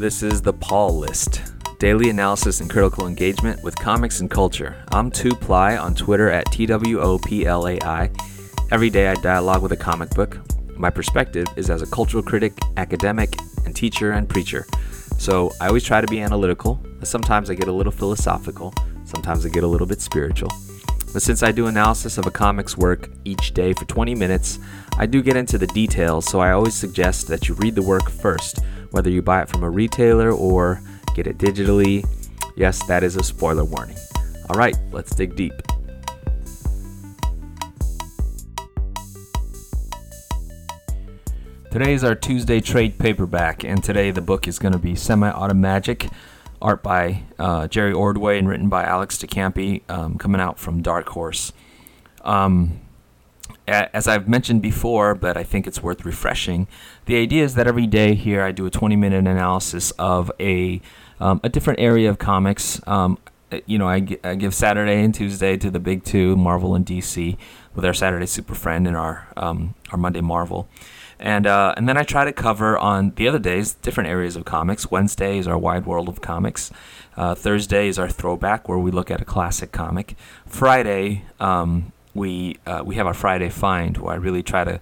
This is the Paul List daily analysis and critical engagement with comics and culture. I'm 2Ply on Twitter at TWOPLAI. Every day I dialogue with a comic book. My perspective is as a cultural critic, academic, and teacher and preacher. So I always try to be analytical. Sometimes I get a little philosophical, sometimes I get a little bit spiritual. But since I do analysis of a comic's work each day for 20 minutes, I do get into the details, so I always suggest that you read the work first, whether you buy it from a retailer or get it digitally. Yes, that is a spoiler warning. All right, let's dig deep. Today is our Tuesday trade paperback, and today the book is going to be Semi Automagic, art by uh, Jerry Ordway and written by Alex de Campi, um, coming out from Dark Horse. Um, as I've mentioned before, but I think it's worth refreshing, the idea is that every day here I do a 20 minute analysis of a, um, a different area of comics. Um, you know, I, I, give Saturday and Tuesday to the big two, Marvel and DC, with our Saturday Super Friend and our, um, our Monday Marvel. And, uh, and then I try to cover on the other days different areas of comics. Wednesday is our wide world of comics. Uh, Thursday is our throwback, where we look at a classic comic. Friday, um, we uh, we have our Friday find where I really try to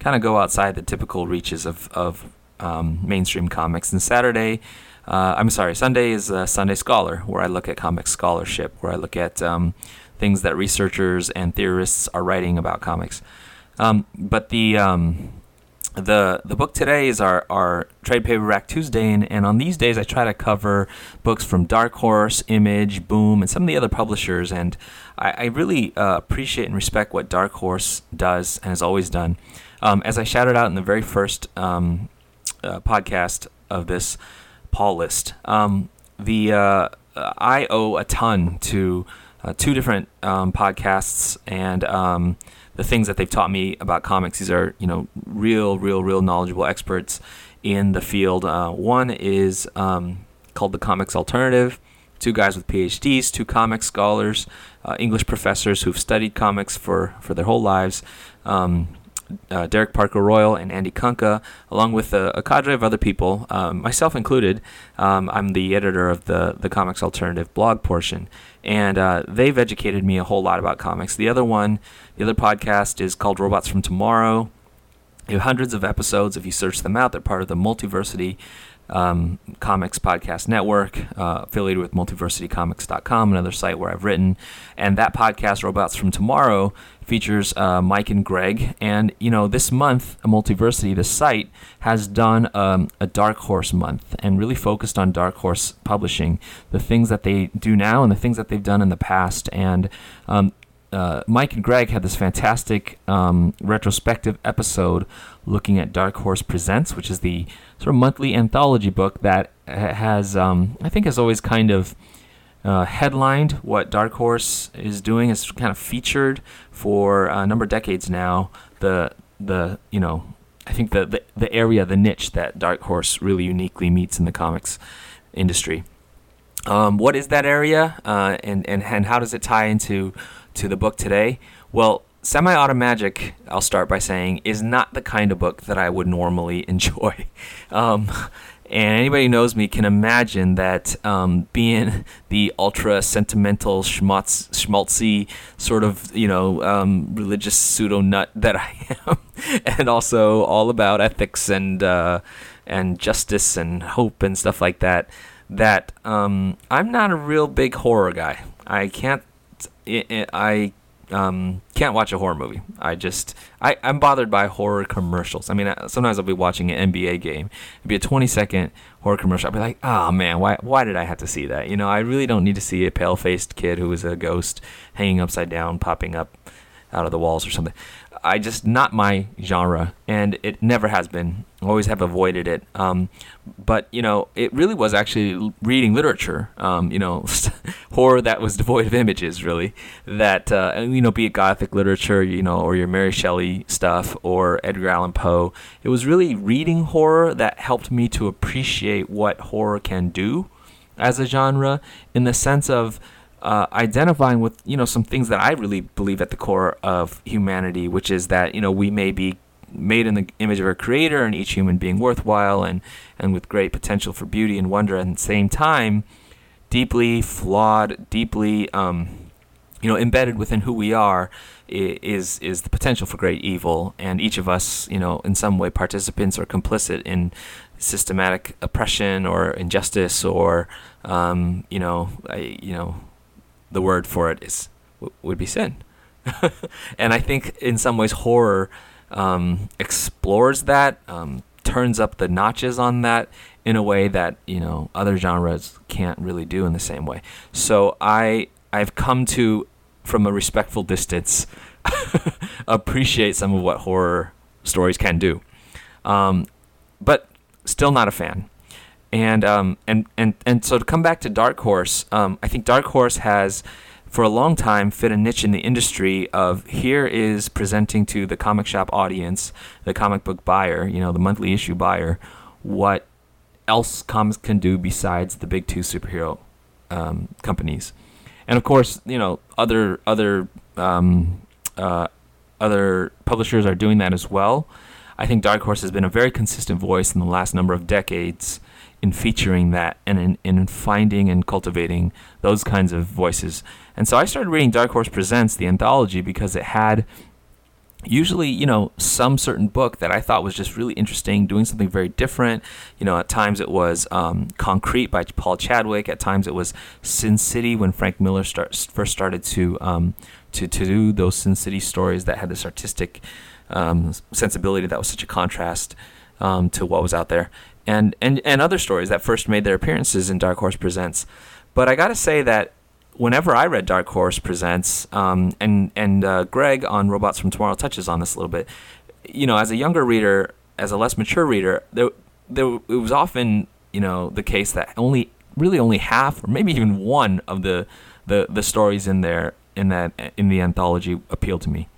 kind of go outside the typical reaches of of um, mainstream comics. And Saturday, uh, I'm sorry, Sunday is a Sunday Scholar where I look at comic scholarship, where I look at um, things that researchers and theorists are writing about comics. Um, but the um, the the book today is our, our trade paperback Tuesday, and, and on these days I try to cover books from Dark Horse, Image, Boom, and some of the other publishers. And I, I really uh, appreciate and respect what Dark Horse does and has always done. Um, as I shouted out in the very first um, uh, podcast of this Paul list, um, the uh, I owe a ton to uh, two different um, podcasts and um, the things that they've taught me about comics. These are, you know, real, real, real knowledgeable experts in the field. Uh, one is um, called the Comics Alternative. Two guys with PhDs, two comics scholars, uh, English professors who've studied comics for, for their whole lives. Um, uh, Derek Parker Royal and Andy Kunka, along with a, a cadre of other people, um, myself included. Um, I'm the editor of the the Comics Alternative blog portion, and uh, they've educated me a whole lot about comics. The other one, the other podcast is called Robots from Tomorrow. You have hundreds of episodes. If you search them out, they're part of the Multiversity um, Comics Podcast Network, uh, affiliated with multiversitycomics.com, another site where I've written. And that podcast, Robots from Tomorrow, features uh, Mike and Greg. And, you know, this month, Multiversity, the site, has done um, a Dark Horse month and really focused on Dark Horse publishing, the things that they do now and the things that they've done in the past. And um, uh, Mike and Greg had this fantastic um, retrospective episode looking at Dark Horse Presents, which is the sort of monthly anthology book that has, um, I think, has always kind of uh, headlined what Dark Horse is doing. It's kind of featured for a number of decades now. The the you know, I think the the, the area, the niche that Dark Horse really uniquely meets in the comics industry. Um, what is that area, uh, and, and and how does it tie into to the book today? Well, Semi Auto Magic, I'll start by saying, is not the kind of book that I would normally enjoy. Um, and anybody who knows me can imagine that um, being the ultra sentimental, schmutz, schmaltzy sort of, you know, um, religious pseudo nut that I am, and also all about ethics and uh, and justice and hope and stuff like that, that um, I'm not a real big horror guy. I can't I um, can't watch a horror movie. I just I, I'm bothered by horror commercials. I mean, sometimes I'll be watching an NBA game. It'd be a 20 second horror commercial. I'll be like, oh man, why why did I have to see that? You know, I really don't need to see a pale faced kid who is a ghost hanging upside down, popping up out of the walls or something. I just not my genre, and it never has been. Always have avoided it. Um, but you know, it really was actually reading literature. Um, you know, horror that was devoid of images, really. That uh, you know, be it gothic literature, you know, or your Mary Shelley stuff, or Edgar Allan Poe. It was really reading horror that helped me to appreciate what horror can do as a genre, in the sense of uh, identifying with you know some things that I really believe at the core of humanity, which is that you know we may be made in the image of our creator and each human being worthwhile and, and with great potential for beauty and wonder and at the same time, deeply flawed, deeply um, you know embedded within who we are is is the potential for great evil, and each of us, you know, in some way, participants or complicit in systematic oppression or injustice, or um, you know, I, you know, the word for it is would be sin. and I think in some ways horror um, explores that, um, turns up the notches on that in a way that you know other genres can't really do in the same way. So I I've come to from a respectful distance appreciate some of what horror stories can do. Um, but still not a fan. And um, and and and so to come back to Dark Horse, um, I think Dark Horse has for a long time fit a niche in the industry of here is presenting to the comic shop audience, the comic book buyer, you know, the monthly issue buyer, what else comics can do besides the big two superhero um, companies and of course, you know, other other um, uh, other publishers are doing that as well. I think Dark Horse has been a very consistent voice in the last number of decades in featuring that and in, in finding and cultivating those kinds of voices. And so I started reading Dark Horse Presents, the anthology, because it had usually you know some certain book that i thought was just really interesting doing something very different. You know at times it was um, concrete by paul chadwick. At times it was sin city when frank miller start, first started to, um, to, to do those sin city stories that had this artistic um, sensibility that was such a contrast um, to what was out there and, and, and other stories that first made their appearances in dark horse presents but i gotta say that whenever I read Dark Horse Presents, um, and and uh, Greg on Robots from Tomorrow touches on this a little bit. You know, as a younger reader, as a less mature reader, there, there it was often you know the case that only really only half or maybe even one of the the, the stories in there in that in the anthology appealed to me,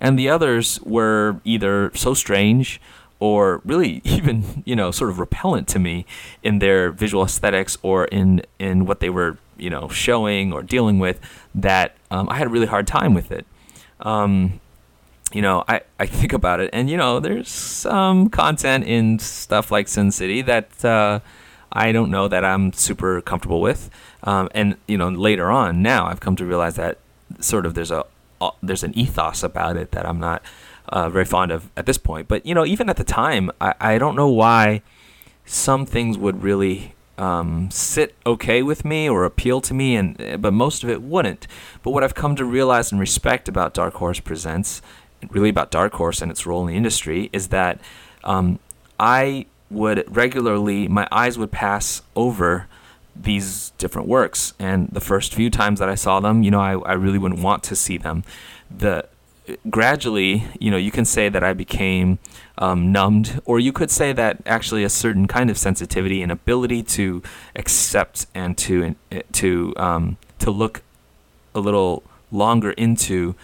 and the others were either so strange or really even you know sort of repellent to me in their visual aesthetics or in in what they were you know showing or dealing with that um, I had a really hard time with it. Um, you know, I, I think about it, and you know, there's some content in stuff like Sin City that uh, I don't know that I'm super comfortable with. Um, and you know, later on, now I've come to realize that sort of there's a uh, there's an ethos about it that I'm not uh, very fond of at this point. But you know, even at the time, I, I don't know why some things would really um, sit okay with me or appeal to me, and eh, but most of it wouldn't. But what I've come to realize and respect about Dark Horse Presents, really about Dark Horse and its role in the industry, is that um, I would regularly, my eyes would pass over these different works, and the first few times that I saw them, you know, I, I really wouldn't want to see them. The gradually, you know, you can say that I became um, numbed, or you could say that actually a certain kind of sensitivity and ability to accept and to to um, to look a little longer into,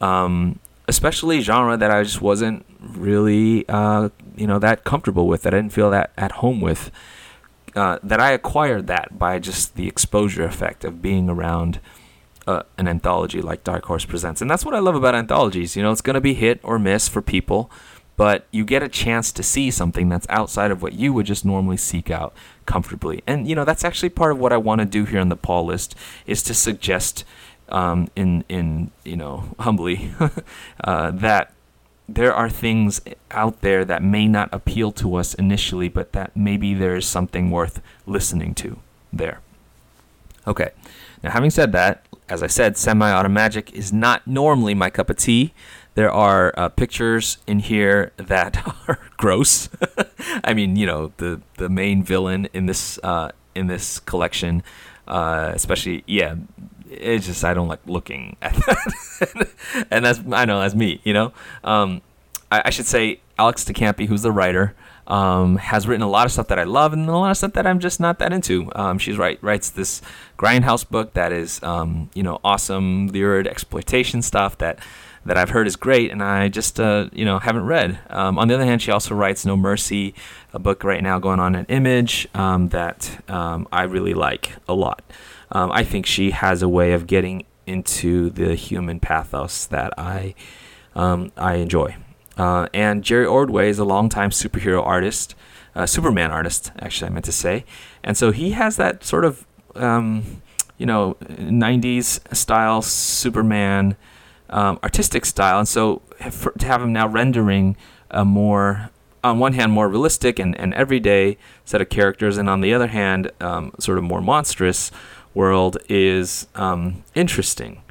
um, especially genre that I just wasn't really, uh, you know, that comfortable with. That I didn't feel that at home with. Uh, that I acquired that by just the exposure effect of being around uh, an anthology like Dark Horse Presents. And that's what I love about anthologies. You know, it's going to be hit or miss for people, but you get a chance to see something that's outside of what you would just normally seek out comfortably. And, you know, that's actually part of what I want to do here on the Paul list is to suggest um, in, in, you know, humbly uh, that there are things out there that may not appeal to us initially, but that maybe there is something worth listening to there. Okay. Now, having said that, as I said, semi-auto magic is not normally my cup of tea. There are uh, pictures in here that are gross. I mean, you know, the the main villain in this uh, in this collection, uh, especially yeah, it's just I don't like looking at that, and that's I know that's me. You know, um, I, I, should say Alex de Campi, who's the writer, um, has written a lot of stuff that I love and a lot of stuff that I'm just not that into. Um, she's right writes this grindhouse book that is um, you know awesome lurid exploitation stuff that that I've heard is great and I just uh, you know haven't read. Um, on the other hand, she also writes No Mercy, a book right now going on an Image um, that um, I really like a lot. I think she has a way of getting into the human pathos that I I enjoy. Uh, and Jerry Ordway is a longtime superhero artist, uh, Superman artist, actually, I meant to say. And so he has that sort of, um, you know, 90s style Superman um, artistic style. And so for, to have him now rendering a more, on one hand, more realistic and, and everyday set of characters, and on the other hand, um, sort of more monstrous world is um, interesting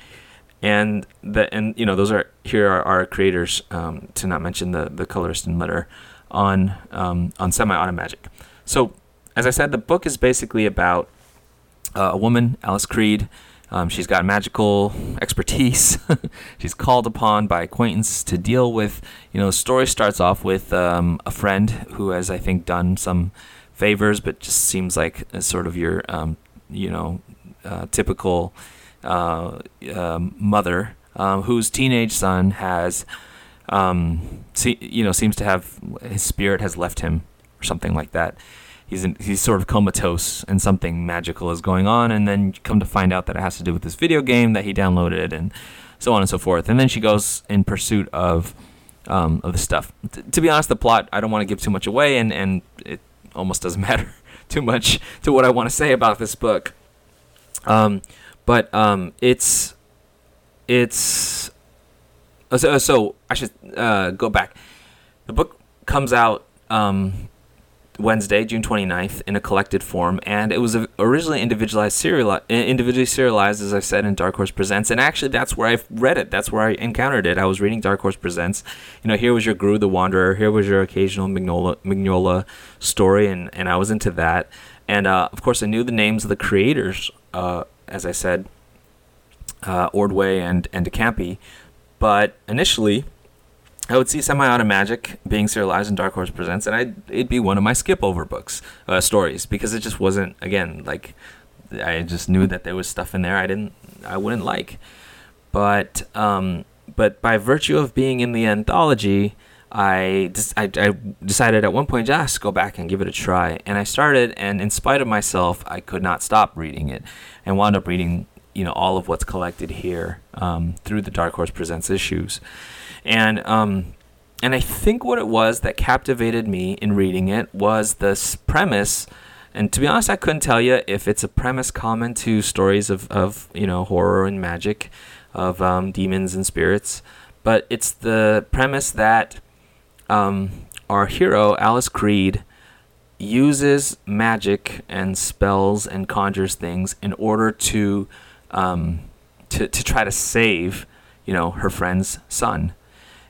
and the and you know those are here are our creators um, to not mention the the colorist and letter on um, on semi-auto magic so as i said the book is basically about uh, a woman alice creed. Um, she's got magical expertise. She's called upon by acquaintance to deal with you know the story starts off with um, a friend who has i think done some favors but just seems like sort of your um, you know uh, typical uh, um, mother um, whose teenage son has, um, see, you know, seems to have his spirit has left him or something like that. He's in, he's sort of comatose and something magical is going on, and then come to find out that it has to do with this video game that he downloaded and so on and so forth. And then she goes in pursuit of um, of the stuff. T- to be honest, the plot I don't want to give too much away, and and it almost doesn't matter too much to what I want to say about this book. Um, but um, it's it's uh, so, uh, so I should uh, go back. The book comes out um, Wednesday, June 29th, in a collected form, and it was originally individualized serial individually serialized, as I said, in Dark Horse Presents. And actually, that's where I read it. That's where I encountered it. I was reading Dark Horse Presents. You know, here was your Groo the Wanderer. Here was your occasional Mignola, Mignola story, and, and I was into that. And uh, of course, I knew the names of the creators uh, as I said, uh, Ordway and and DeCampi. But initially, I would see Semi-Auto Magic being serialized in Dark Horse Presents, and I'd, it'd be one of my skip over books, uh, stories, because it just wasn't again like I just knew that there was stuff in there I didn't I wouldn't like. But um, but by virtue of being in the anthology, I, I, I, decided at one point just go back and give it a try. And I started, and in spite of myself, I could not stop reading it, and wound up reading you know all of what's collected here um, through the Dark Horse Presents issues, and um, and I think what it was that captivated me in reading it was this premise. And to be honest, I couldn't tell you if it's a premise common to stories of, of you know horror and magic, of um, demons and spirits, but it's the premise that um, our hero, Alice Creed, uses magic and spells and conjures things in order to um, to, to try to save, you know, her friend's son,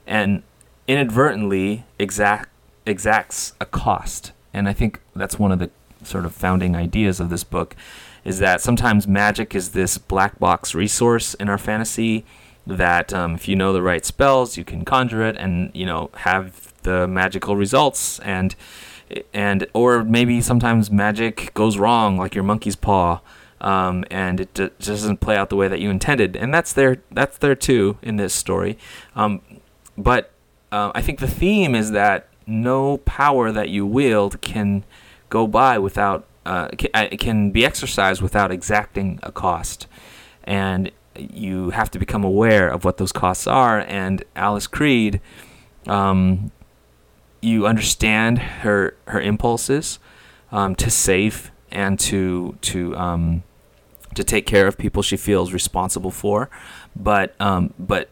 and inadvertently exact exacts a cost. And I think that's one of the sort of founding ideas of this book, is that sometimes magic is this black box resource in our fantasy that um, if you know the right spells, you can conjure it and you know have the magical results and and or maybe sometimes magic goes wrong like your monkey's paw um, and it d- doesn't play out the way that you intended. And that's there that's there too in this story. Um, but uh, I think the theme is that no power that you wield can go by without uh, can, uh, can be exercised without exacting a cost. And you have to become aware of what those costs are. And Alice Creed um, you understand her her impulses um, to save and to to um, to take care of people she feels responsible for, but um, but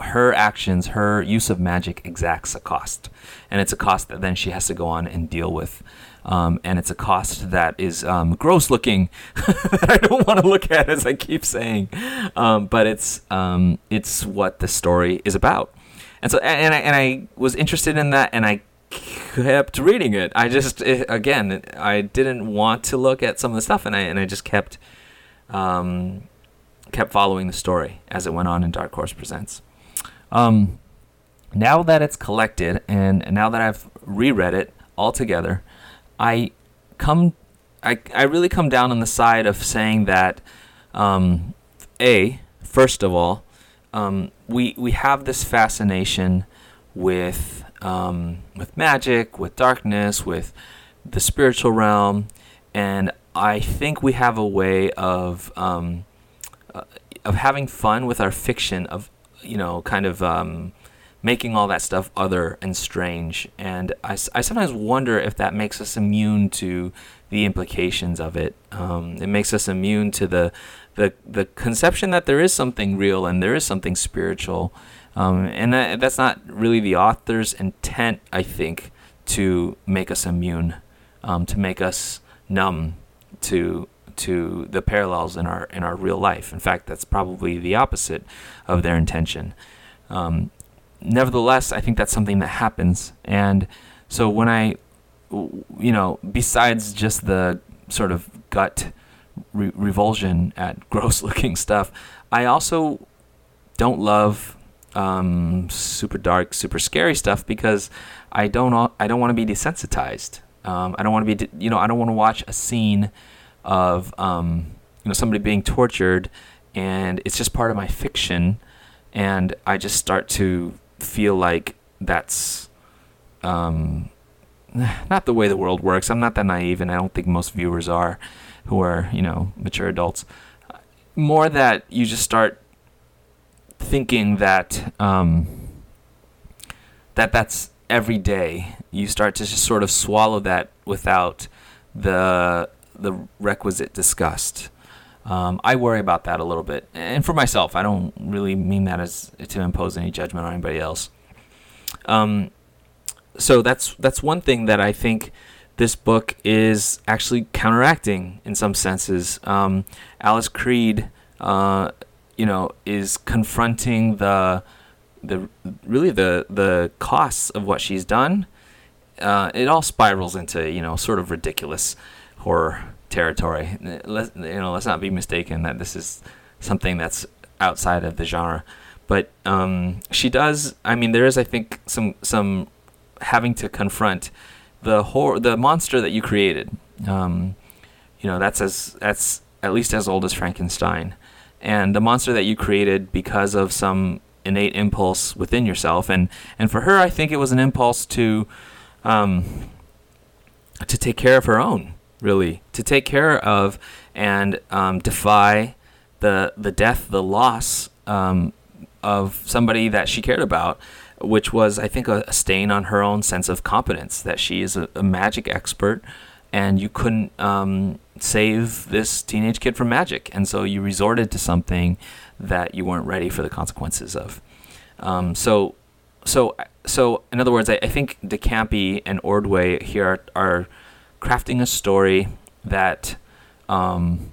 her actions, her use of magic exacts a cost, and it's a cost that then she has to go on and deal with. Um, and it's a cost that is um, gross looking that I don't want to look at, as I keep saying. Um, but it's um, it's what the story is about, and so and I, and I was interested in that, and I kept reading it. I just it, again, I didn't want to look at some of the stuff, and I and I just kept um, kept following the story as it went on in Dark Horse Presents. Um, now that it's collected, and, now that I've reread it all together, I come, I I really come down on the side of saying that, um, a first of all, um, we we have this fascination with um, with magic, with darkness, with the spiritual realm, and I think we have a way of um, uh, of having fun with our fiction of you know kind of um, making all that stuff other and strange. And I, I sometimes wonder if that makes us immune to the implications of it. Um, it makes us immune to the, the the conception that there is something real and there is something spiritual. Um, and that, that's not really the author's intent, I think, to make us immune, um, to make us numb to to the parallels in our in our real life. In fact, that's probably the opposite of their intention. Um, nevertheless, I think that's something that happens. And so when I, you know, besides just the sort of gut re- revulsion at gross looking stuff, I also don't love um, super dark, super scary stuff because I don't I don't want to be desensitized. Um, I don't want to be you know I don't want to watch a scene of um, you know somebody being tortured and it's just part of my fiction and I just start to feel like that's um, not the way the world works. I'm not that naive, and I don't think most viewers are, who are you know mature adults. More that you just start thinking that um, that that's every day. You start to just sort of swallow that without the the requisite disgust. Um, I worry about that a little bit, and for myself, I don't really mean that as to impose any judgment on anybody else. Um, so that's that's one thing that I think this book is actually counteracting in some senses. Um, Alice Creed, uh, you know, is confronting the the really the the costs of what she's done. Uh, it all spirals into you know sort of ridiculous horror territory. Let you know, let's not be mistaken that this is something that's outside of the genre. But um, she does. I mean, there is, I think, some some having to confront the horror, the monster that you created. Um, you know, that's as that's at least as old as Frankenstein, and the monster that you created because of some innate impulse within yourself. And and for her, I think it was an impulse to um, to take care of her own really to take care of and um, defy the the death, the loss um, of somebody that she cared about, which was I think a, stain on her own sense of competence that she is a, a magic expert, and you couldn't um, save this teenage kid from magic, and so you resorted to something that you weren't ready for the consequences of. Um, so, so, so in other words, I, I think De Campi and Ordway here are, are crafting a story that um,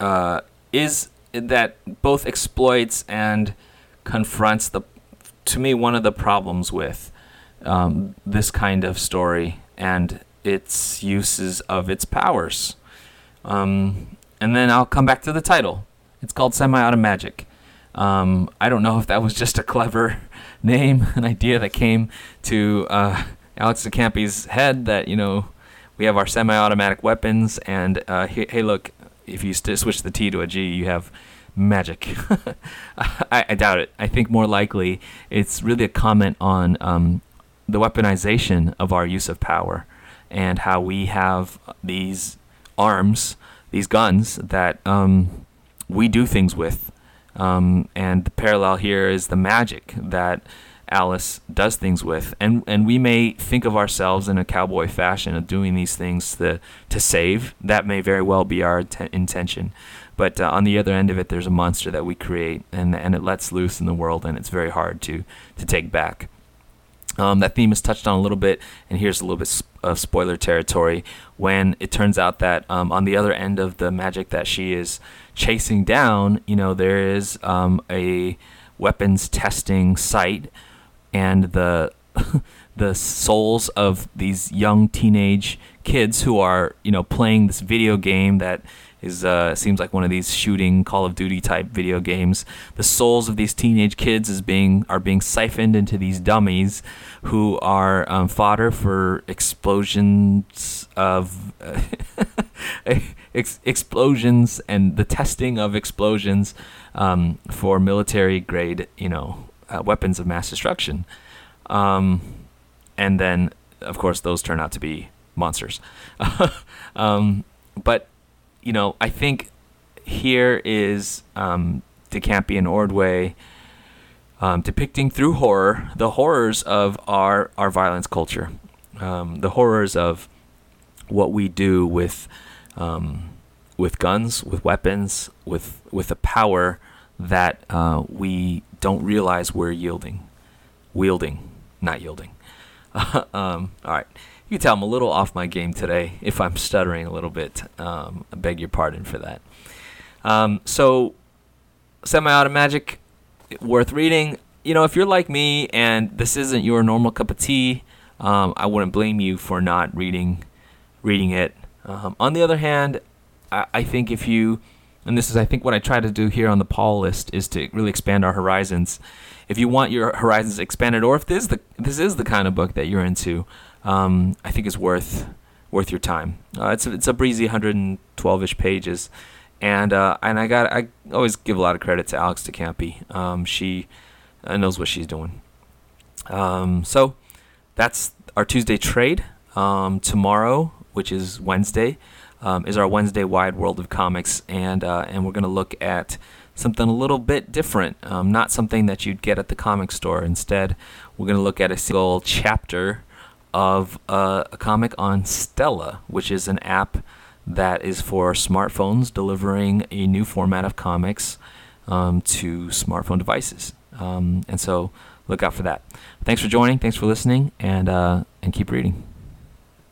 uh, is that both exploits and confronts the to me one of the problems with um, this kind of story and its uses of its powers. Um, and then I'll come back to the title. It's called Semi-Automagic. Um, I don't know if that was just a clever name, an idea that came to uh, Alex de Campi's head that you know we have our semi-automatic weapons, and uh, hey, hey, look, if you st- switch the T to a G, you have magic. I, I, doubt it. I think more likely it's really a comment on um, the weaponization of our use of power and how we have these arms, these guns that um, we do things with. Um, and the parallel here is the magic that Alice does things with, and and we may think of ourselves in a cowboy fashion of doing these things to to save. That may very well be our t- intention, but uh, on the other end of it, there's a monster that we create, and and it lets loose in the world, and it's very hard to to take back. Um, that theme is touched on a little bit, and here's a little bit of spoiler territory. When it turns out that um, on the other end of the magic that she is chasing down, you know, there is um, a weapons testing site and the the souls of these young teenage kids who are you know playing this video game that is uh, seems like one of these shooting Call of Duty type video games. The souls of these teenage kids is being are being siphoned into these dummies, who are um, fodder for explosions of ex- explosions and the testing of explosions um, for military grade you know uh, weapons of mass destruction. Um, and then, of course, those turn out to be monsters. um, but, you know, I think here is um, De Campi and Ordway um, depicting through horror the horrors of our our violence culture, um, the horrors of what we do with um, with guns, with weapons, with with the power that uh, we don't realize we're yielding, wielding, not yielding. um, all right, you can tell I'm a little off my game today if I'm stuttering a little bit. Um, I beg your pardon for that. Um, so, semi-auto magic, worth reading. You know, if you're like me and this isn't your normal cup of tea, um, I wouldn't blame you for not reading reading it. Um, on the other hand, I, I think if you and this is I think what I try to do here on the Paul list is to really expand our horizons. If you want your horizons expanded, or if this is the this is the kind of book that you're into, um, I think is worth worth your time. Uh, it's a, it's a breezy 112ish pages, and uh, and I got I always give a lot of credit to Alex de Campi. Um, she uh, knows what she's doing. Um, so that's our Tuesday trade. Um, tomorrow, which is Wednesday, um, is our Wednesday Wide World of Comics, and uh, and we're to look at something a little bit different, um, not something that you'd get at the comic store. Instead, we're to look at a single chapter of uh, a comic on Stela, which is an app that is for smartphones delivering a new format of comics um, to smartphone devices. Um, and so look out for that. Thanks for joining. Thanks for listening, and uh, and keep reading.